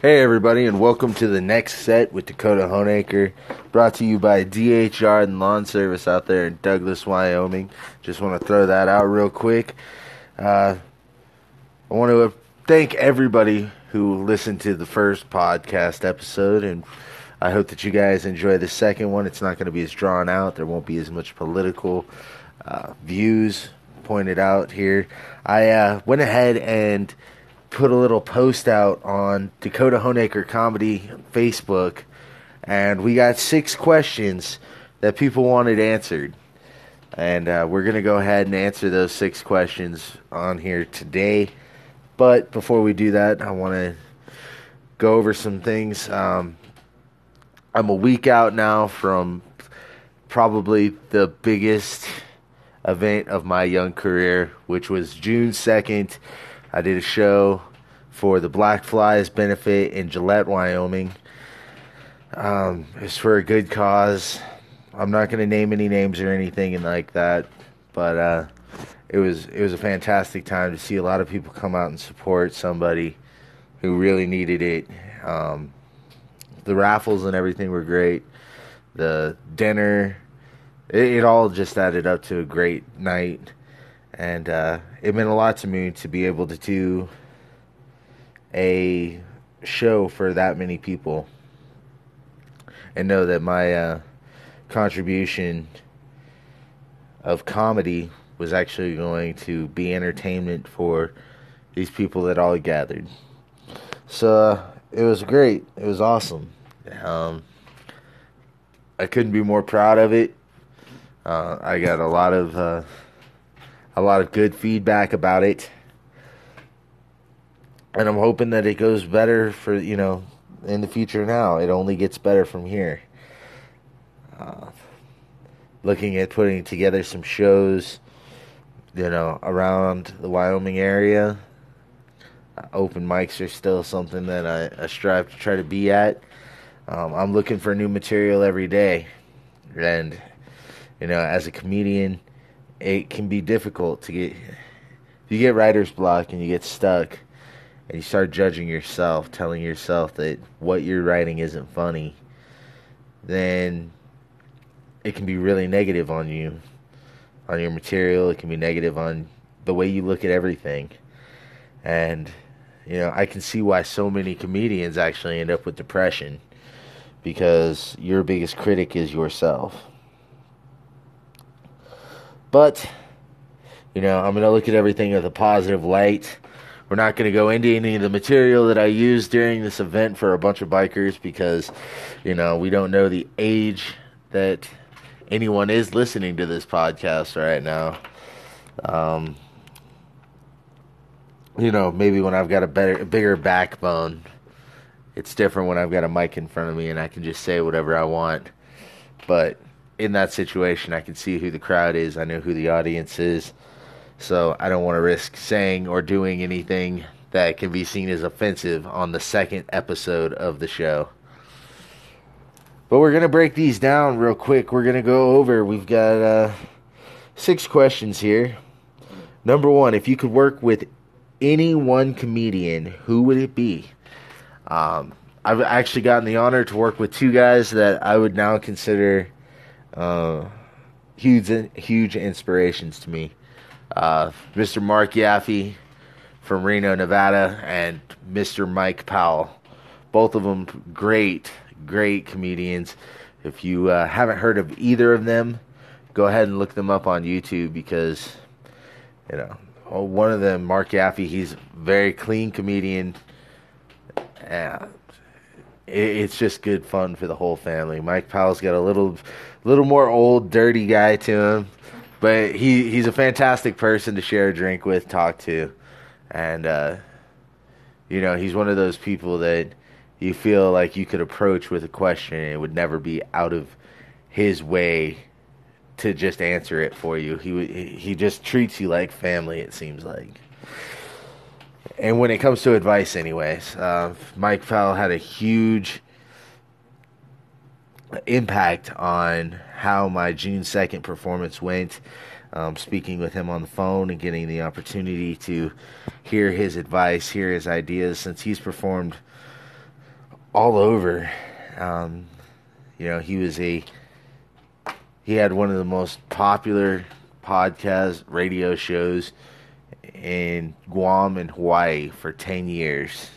Hey, everybody, and welcome to the next set with Dakota Honaker, brought to you by DHR and Lawn Service out there in Douglas, Wyoming. Just want to throw that out real quick. Uh, I want to thank everybody who listened to the first podcast episode, and I hope that you guys enjoy the second one. It's not going to be as drawn out, there won't be as much political uh, views pointed out here. I uh, went ahead and put a little post out on Dakota Honaker Comedy Facebook, and we got six questions that people wanted answered. And uh, we're going to go ahead and answer those six questions on here today. But before we do that, I want to go over some things. Um, I'm a week out now from probably the biggest event of my young career, which was June 2nd I did a show for the Black Flies benefit in Gillette, Wyoming. Um, it's for a good cause. I'm not going to name any names or anything like that, but uh, it was it was a fantastic time to see a lot of people come out and support somebody who really needed it. Um, the raffles and everything were great. The dinner, it, it all just added up to a great night and uh, it meant a lot to me to be able to do a show for that many people and know that my uh, contribution of comedy was actually going to be entertainment for these people that all gathered. So uh, it was great. It was awesome. Um, I couldn't be more proud of it. Uh, I got a lot of uh, a lot of good feedback about it. And I'm hoping that it goes better for, you know, in the future now. It only gets better from here. Uh, looking at putting together some shows, you know, around the Wyoming area. Uh, open mics are still something that I, I, strive to try to be at. Um, I'm looking for new material every day. And, you know, as a comedian, it can be difficult to get you get writer's block and you get stuck and you start judging yourself, telling yourself that what you're writing isn't funny, then it can be really negative on you, on your material. It can be negative on the way you look at everything. And, you know, I can see why so many comedians actually end up with depression because your biggest critic is yourself. But, you know, I'm going to look at everything with a positive light. We're not going to go into any of the material that I used during this event for a bunch of bikers because, you know, we don't know the age that anyone is listening to this podcast right now. Um, you know, maybe when I've got a better, bigger backbone, it's different when I've got a mic in front of me and I can just say whatever I want. But in that situation, I can see who the crowd is. I know who the audience is. So I don't want to risk saying or doing anything that can be seen as offensive on the second episode of the show. But we're going to break these down real quick. We're going to go over, we've got uh, six questions here. Number one, if you could work with any one comedian, who would it be? Um, I've actually gotten the honor to work with two guys that I would now consider uh, huge, huge inspirations to me. Uh, Mr. Mark Yaffe from Reno, Nevada, and Mr. Mike Powell. Both of them great, great comedians. If you uh, haven't heard of either of them, go ahead and look them up on YouTube because, you know, one of them, Mark Yaffe, he's a very clean comedian. Uh, it's just good fun for the whole family. Mike Powell's got a little, little more old, dirty guy to him, but he he's a fantastic person to share a drink with, talk to, and uh, you know he's one of those people that you feel like you could approach with a question and it would never be out of his way to just answer it for you. He he just treats you like family. It seems like and when it comes to advice, anyways, uh, Mike Powell had a huge impact on how my June 2nd performance went. Um, speaking with him on the phone and getting the opportunity to hear his advice, hear his ideas, since he's performed all over. Um, you know, he was a he had one of the most popular podcast radio shows in Guam and Hawaii for 10 years.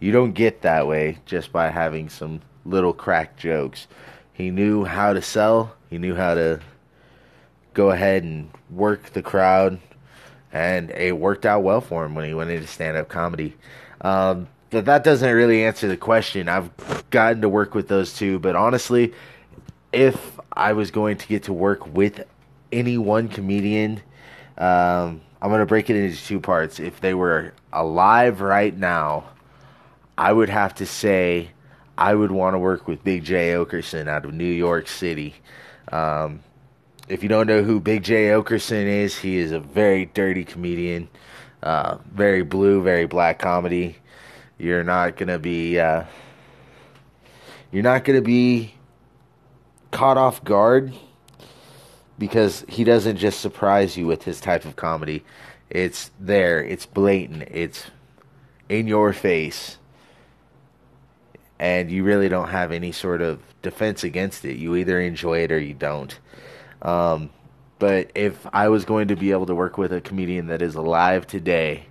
You don't get that way just by having some little crack jokes. He knew how to sell, he knew how to go ahead and work the crowd, and it worked out well for him when he went into stand up comedy. Um, but that doesn't really answer the question. I've gotten to work with those two, but honestly, if I was going to get to work with any one comedian, um, I'm going to break it into two parts. If they were alive right now, I would have to say I would want to work with Big Jay Oakerson out of New York City. Um, if you don't know who Big Jay Oakerson is, he is a very dirty comedian, uh, very blue, very black comedy. You're not gonna be, uh, you're not gonna be caught off guard because he doesn't just surprise you with his type of comedy. It's there, it's blatant, it's in your face, and you really don't have any sort of defense against it. You either enjoy it or you don't. Um, but if I was going to be able to work with a comedian that is alive today,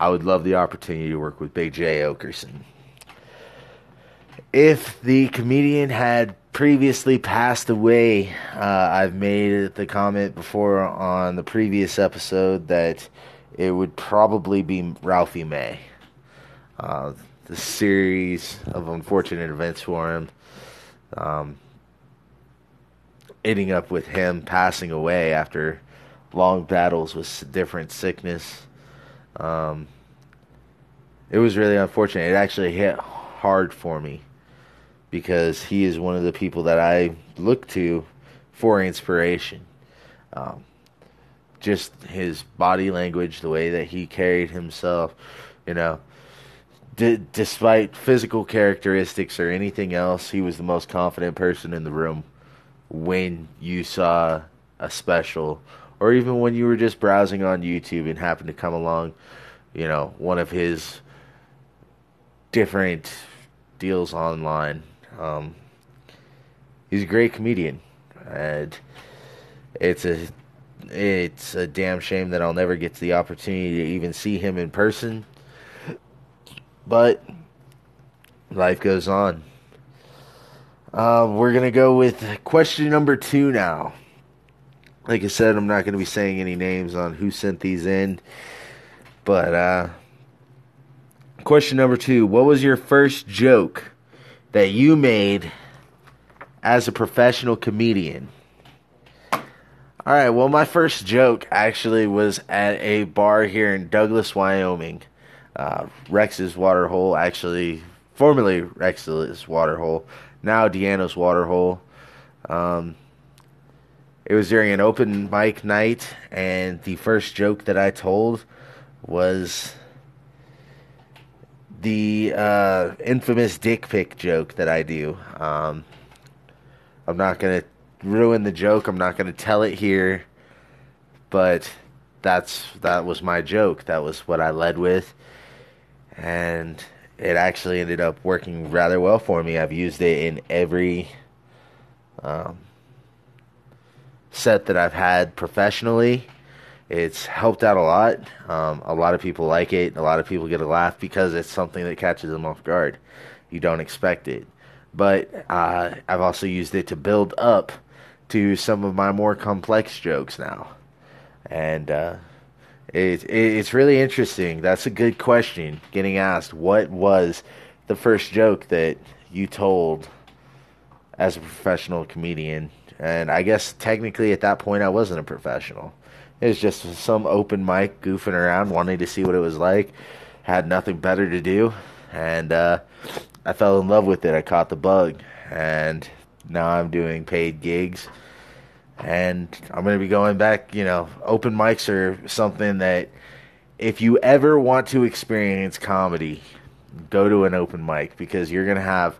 I would love the opportunity to work with Big Jay Oakerson. If the comedian had previously passed away, uh, I've made the comment before on the previous episode that it would probably be Ralphie May. Uh, the series of unfortunate events for him. Um, ending up with him passing away after long battles with different sickness. Um, it was really unfortunate. It actually hit hard for me because he is one of the people that I look to for inspiration. Um, just his body language, the way that he carried himself, you know, d- despite physical characteristics or anything else, he was the most confident person in the room when you saw a special or even when you were just browsing on YouTube and happened to come along, you know, one of his different deals online. Um, he's a great comedian, and it's a it's a damn shame that I'll never get the opportunity to even see him in person. But life goes on. Uh, we're gonna go with question number two now. Like I said, I'm not gonna be saying any names on who sent these in, but uh, question number two: What was your first joke that you made as a professional comedian? All right. Well, my first joke actually was at a bar here in Douglas, Wyoming. Uh, Rex's Waterhole, actually, formerly Rex's Waterhole now Deanna's Waterhole. Um, it was during an open mic night, and the first joke that I told was the uh, infamous dick pic joke that I do. Um, I'm not gonna ruin the joke. I'm not gonna tell it here, but that's that was my joke. That was what I led with, and it actually ended up working rather well for me. I've used it in every um, set that I've had professionally. It's helped out a lot. Um, a lot of people like it. A lot of people get a laugh because it's something that catches them off guard. You don't expect it. But uh, I've also used it to build up to some of my more complex jokes now. And uh, it, it, it's really interesting. That's a good question. Getting asked, what was the first joke that you told as a professional comedian? And I guess technically at that point I wasn't a professional. It was just some open mic goofing around, wanting to see what it was like. Had nothing better to do, and uh, I fell in love with it. I caught the bug, and now I'm doing paid gigs and I'm going to be going back. You know, open mics are something that if you ever want to experience comedy, go to an open mic because you're going to have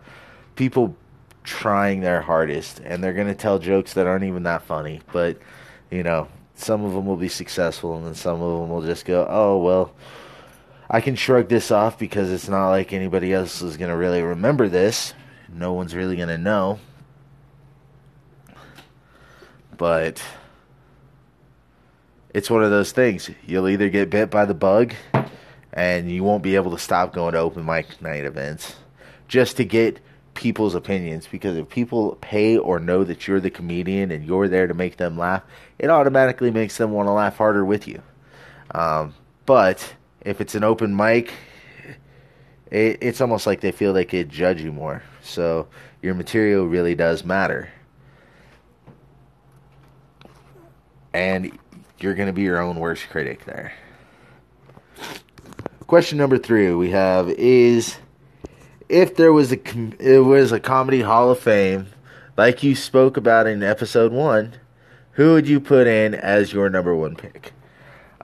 people trying their hardest and they're going to tell jokes that aren't even that funny, but you know, some of them will be successful and then some of them will just go, "Oh, well, I can shrug this off because it's not like anybody else is going to really remember this. No one's really going to know. But it's one of those things. You'll either get bit by the bug and you won't be able to stop going to open mic night events just to get people's opinions because if people pay or know that you're the comedian and you're there to make them laugh, it automatically makes them want to laugh harder with you. Um, but if it's an open mic, it, it's almost like they feel they could judge you more. So your material really does matter. And you're going to be your own worst critic there. Question number three we have is if there was a it was a comedy Hall of Fame, like you spoke about in episode one, who would you put in as your number one pick?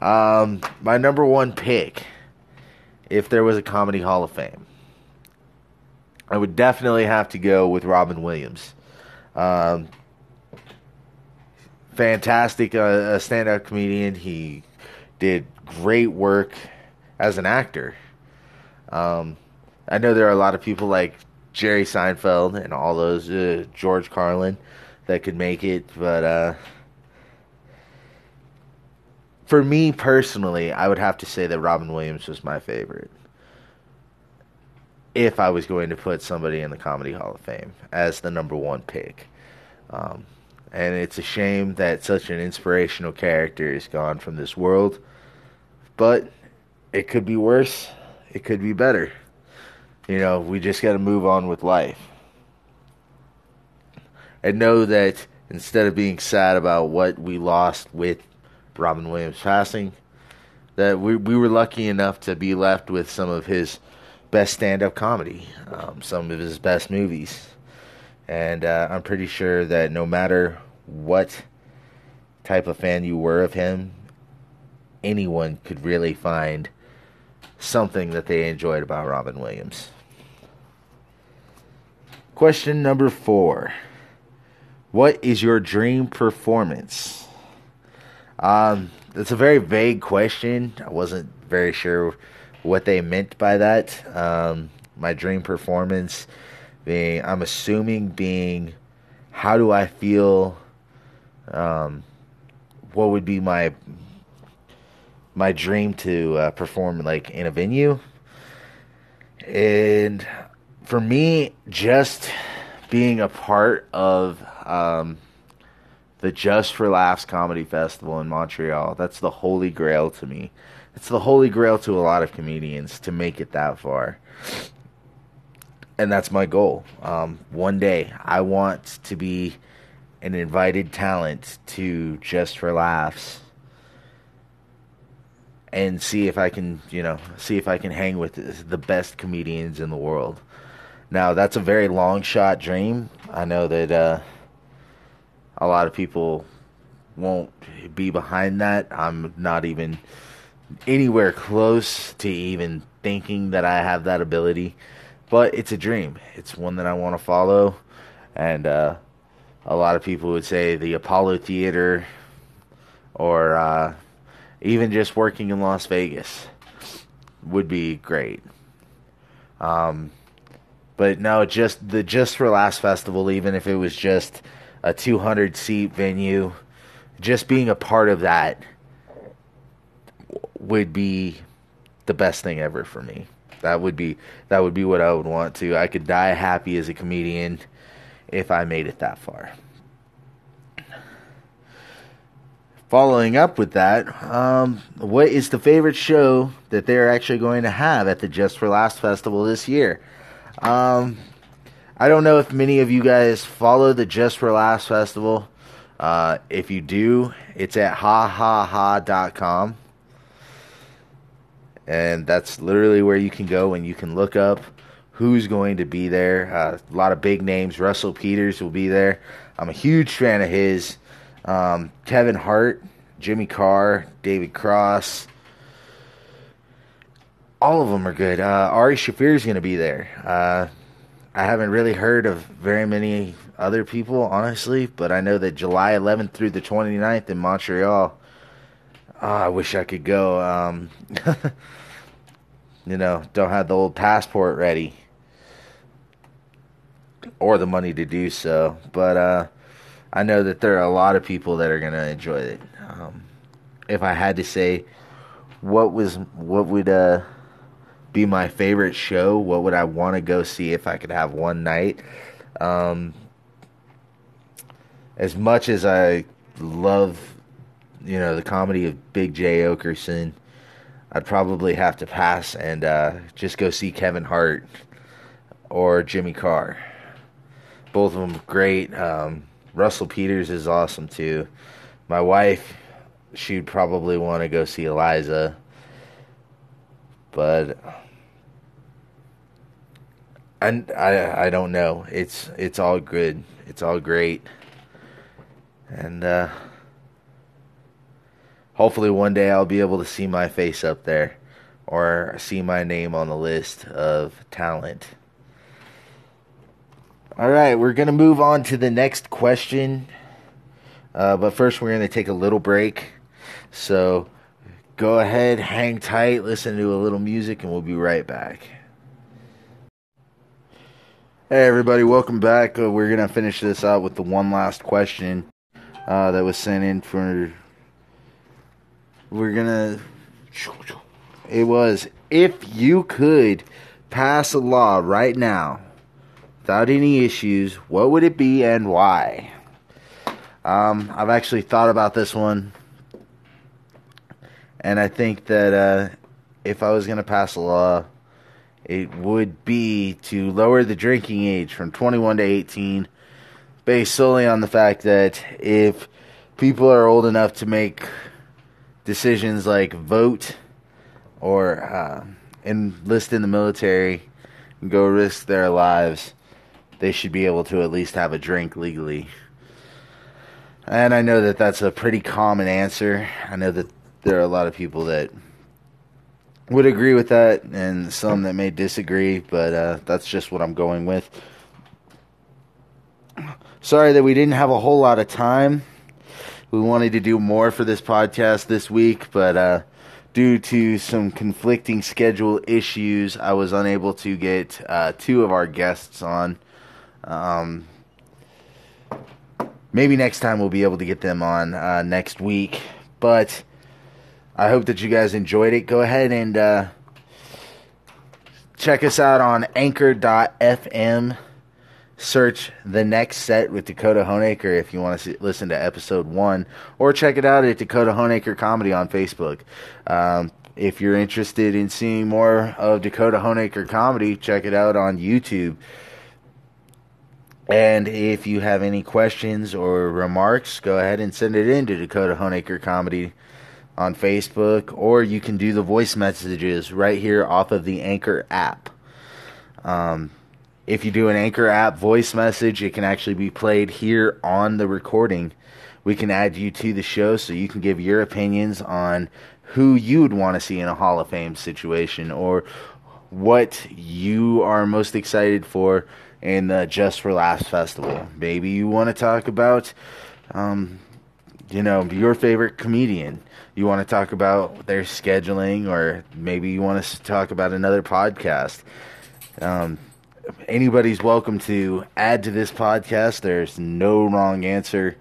Um, my number one pick, if there was a comedy Hall of Fame, I would definitely have to go with Robin Williams. Um, fantastic uh, stand-up comedian. He did great work as an actor. Um, I know there are a lot of people like Jerry Seinfeld and all those uh, George Carlin that could make it, but uh, for me personally, I would have to say that Robin Williams was my favorite. If I was going to put somebody in the Comedy Hall of Fame as the number one pick. Um, and it's a shame that such an inspirational character is gone from this world. But it could be worse, it could be better. You know, we just got to move on with life. And know that instead of being sad about what we lost with Robin Williams passing, that we we were lucky enough to be left with some of his best stand-up comedy, um, some of his best movies, and uh, I'm pretty sure that no matter what type of fan you were of him, anyone could really find something that they enjoyed about Robin Williams. Question number four. What is your dream performance? Um, a very vague question. I wasn't very sure what they meant by that. Um, my dream performance being, I'm assuming being, how do I feel? Um, what would be my my dream to uh, perform like in a venue? And for me, just being a part of um, the Just for Laughs Comedy Festival in Montreal. That's the holy grail to me. It's the holy grail to a lot of comedians to make it that far. And that's my goal. Um, one day, I want to be an invited talent to Just for Laughs and see if I can, you know, see if I can hang with the best comedians in the world. Now, that's a very long shot dream. I know that uh, a lot of people won't be behind that. I'm not even anywhere close to even thinking that I have that ability, but it's a dream. It's one that I want to follow, and uh, a lot of people would say the Apollo Theater, or uh, even just working in Las Vegas would be great. Um, but no, just the Just for Laughs festival, even if it was just a 200 seat venue, just being a part of that would be the best thing ever for me. That would be that would be what I would want to. I could die happy as a comedian if I made it that far. Following up with that, um, what is the favorite show that they're actually going to have at the Just for Laughs festival this year? Um, I don't know if many of you guys follow the Just for Laughs Festival. Uh, if you do, it's at hahaha.com. And that's literally where you can go and you can look up who's going to be there. Uh, a lot of big names. Russell Peters will be there. I'm a huge fan of his. Um, Kevin Hart, Jimmy Carr, David Cross. All of them are good. Uh, Ari Shaffir is going to be there. Uh, I haven't really heard of very many other people, honestly, but I know that July 11th through the 29th in Montreal. Oh, I wish I could go. Um, you know, don't have the old passport ready or the money to do so. But uh, I know that there are a lot of people that are going to enjoy it. Um, if I had to say what was what would uh, be my favorite show, what would I want to go see if I could have one night? Um, as much as I love, you know, the comedy of Big Jay Oakerson, I'd probably have to pass and uh, just go see Kevin Hart or Jimmy Carr. Both of them great. Um, Russell Peters is awesome too. My wife, she'd probably want to go see Iliza, but I, I, I don't know. It's it's all good. It's all great, and uh, hopefully one day I'll be able to see my face up there, or see my name on the list of talent. All right, we're gonna move on to the next question, uh, but first we're gonna take a little break. So go ahead, hang tight, listen to a little music, and we'll be right back. Hey, everybody, welcome back. Uh, we're going to finish this out with the one last question uh, that was sent in for. We're going to. It was if you could pass a law right now without any issues, what would it be and why? Um, I've actually thought about this one and I think that uh, if I was going to pass a law, it would be to lower the drinking age from 21 to 18, based solely on the fact that if people are old enough to make decisions like vote or uh, enlist in the military and go risk their lives, they should be able to at least have a drink legally. And I know that that's a pretty common answer. I know that there are a lot of people that would agree with that and some that may disagree, but uh, that's just what I'm going with. Sorry that we didn't have a whole lot of time. We wanted to do more for this podcast this week, but uh, due to some conflicting schedule issues, I was unable to get uh, two of our guests on. Um, maybe next time we'll be able to get them on uh, next week, but I hope that you guys enjoyed it. Go ahead and uh, check us out on anchor.fm. Search the next set with Dakota Honaker if you want to see, listen to episode one, or check it out at Dakota Honaker Comedy on Facebook. Um, if you're interested in seeing more of Dakota Honaker comedy, check it out on YouTube. And if you have any questions or remarks, go ahead and send it in to Dakota Honaker Comedy on Facebook, or you can do the voice messages right here off of the Anchor app. Um, if you do an Anchor app voice message, it can actually be played here on the recording. We can add you to the show so you can give your opinions on who you would want to see in a Hall of Fame situation or what you are most excited for in the Just for Laughs Festival. Maybe you want to talk about, um, you know, your favorite comedian you want to talk about their scheduling, or maybe you want to talk about another podcast. Um, anybody's welcome to add to this podcast. There's no wrong answer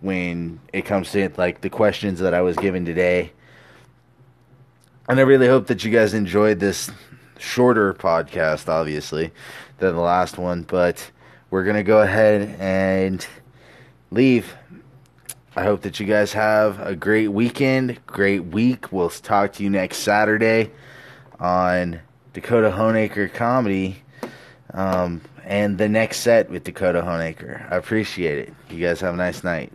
when it comes to like the questions that I was given today. And I really hope that you guys enjoyed this shorter podcast, obviously, than the last one. But we're to go ahead and leave. I hope that you guys have a great weekend, great week. We'll talk to you next Saturday on Dakota Honaker Comedy um, and the next set with Dakota Honaker. I appreciate it. You guys have a nice night.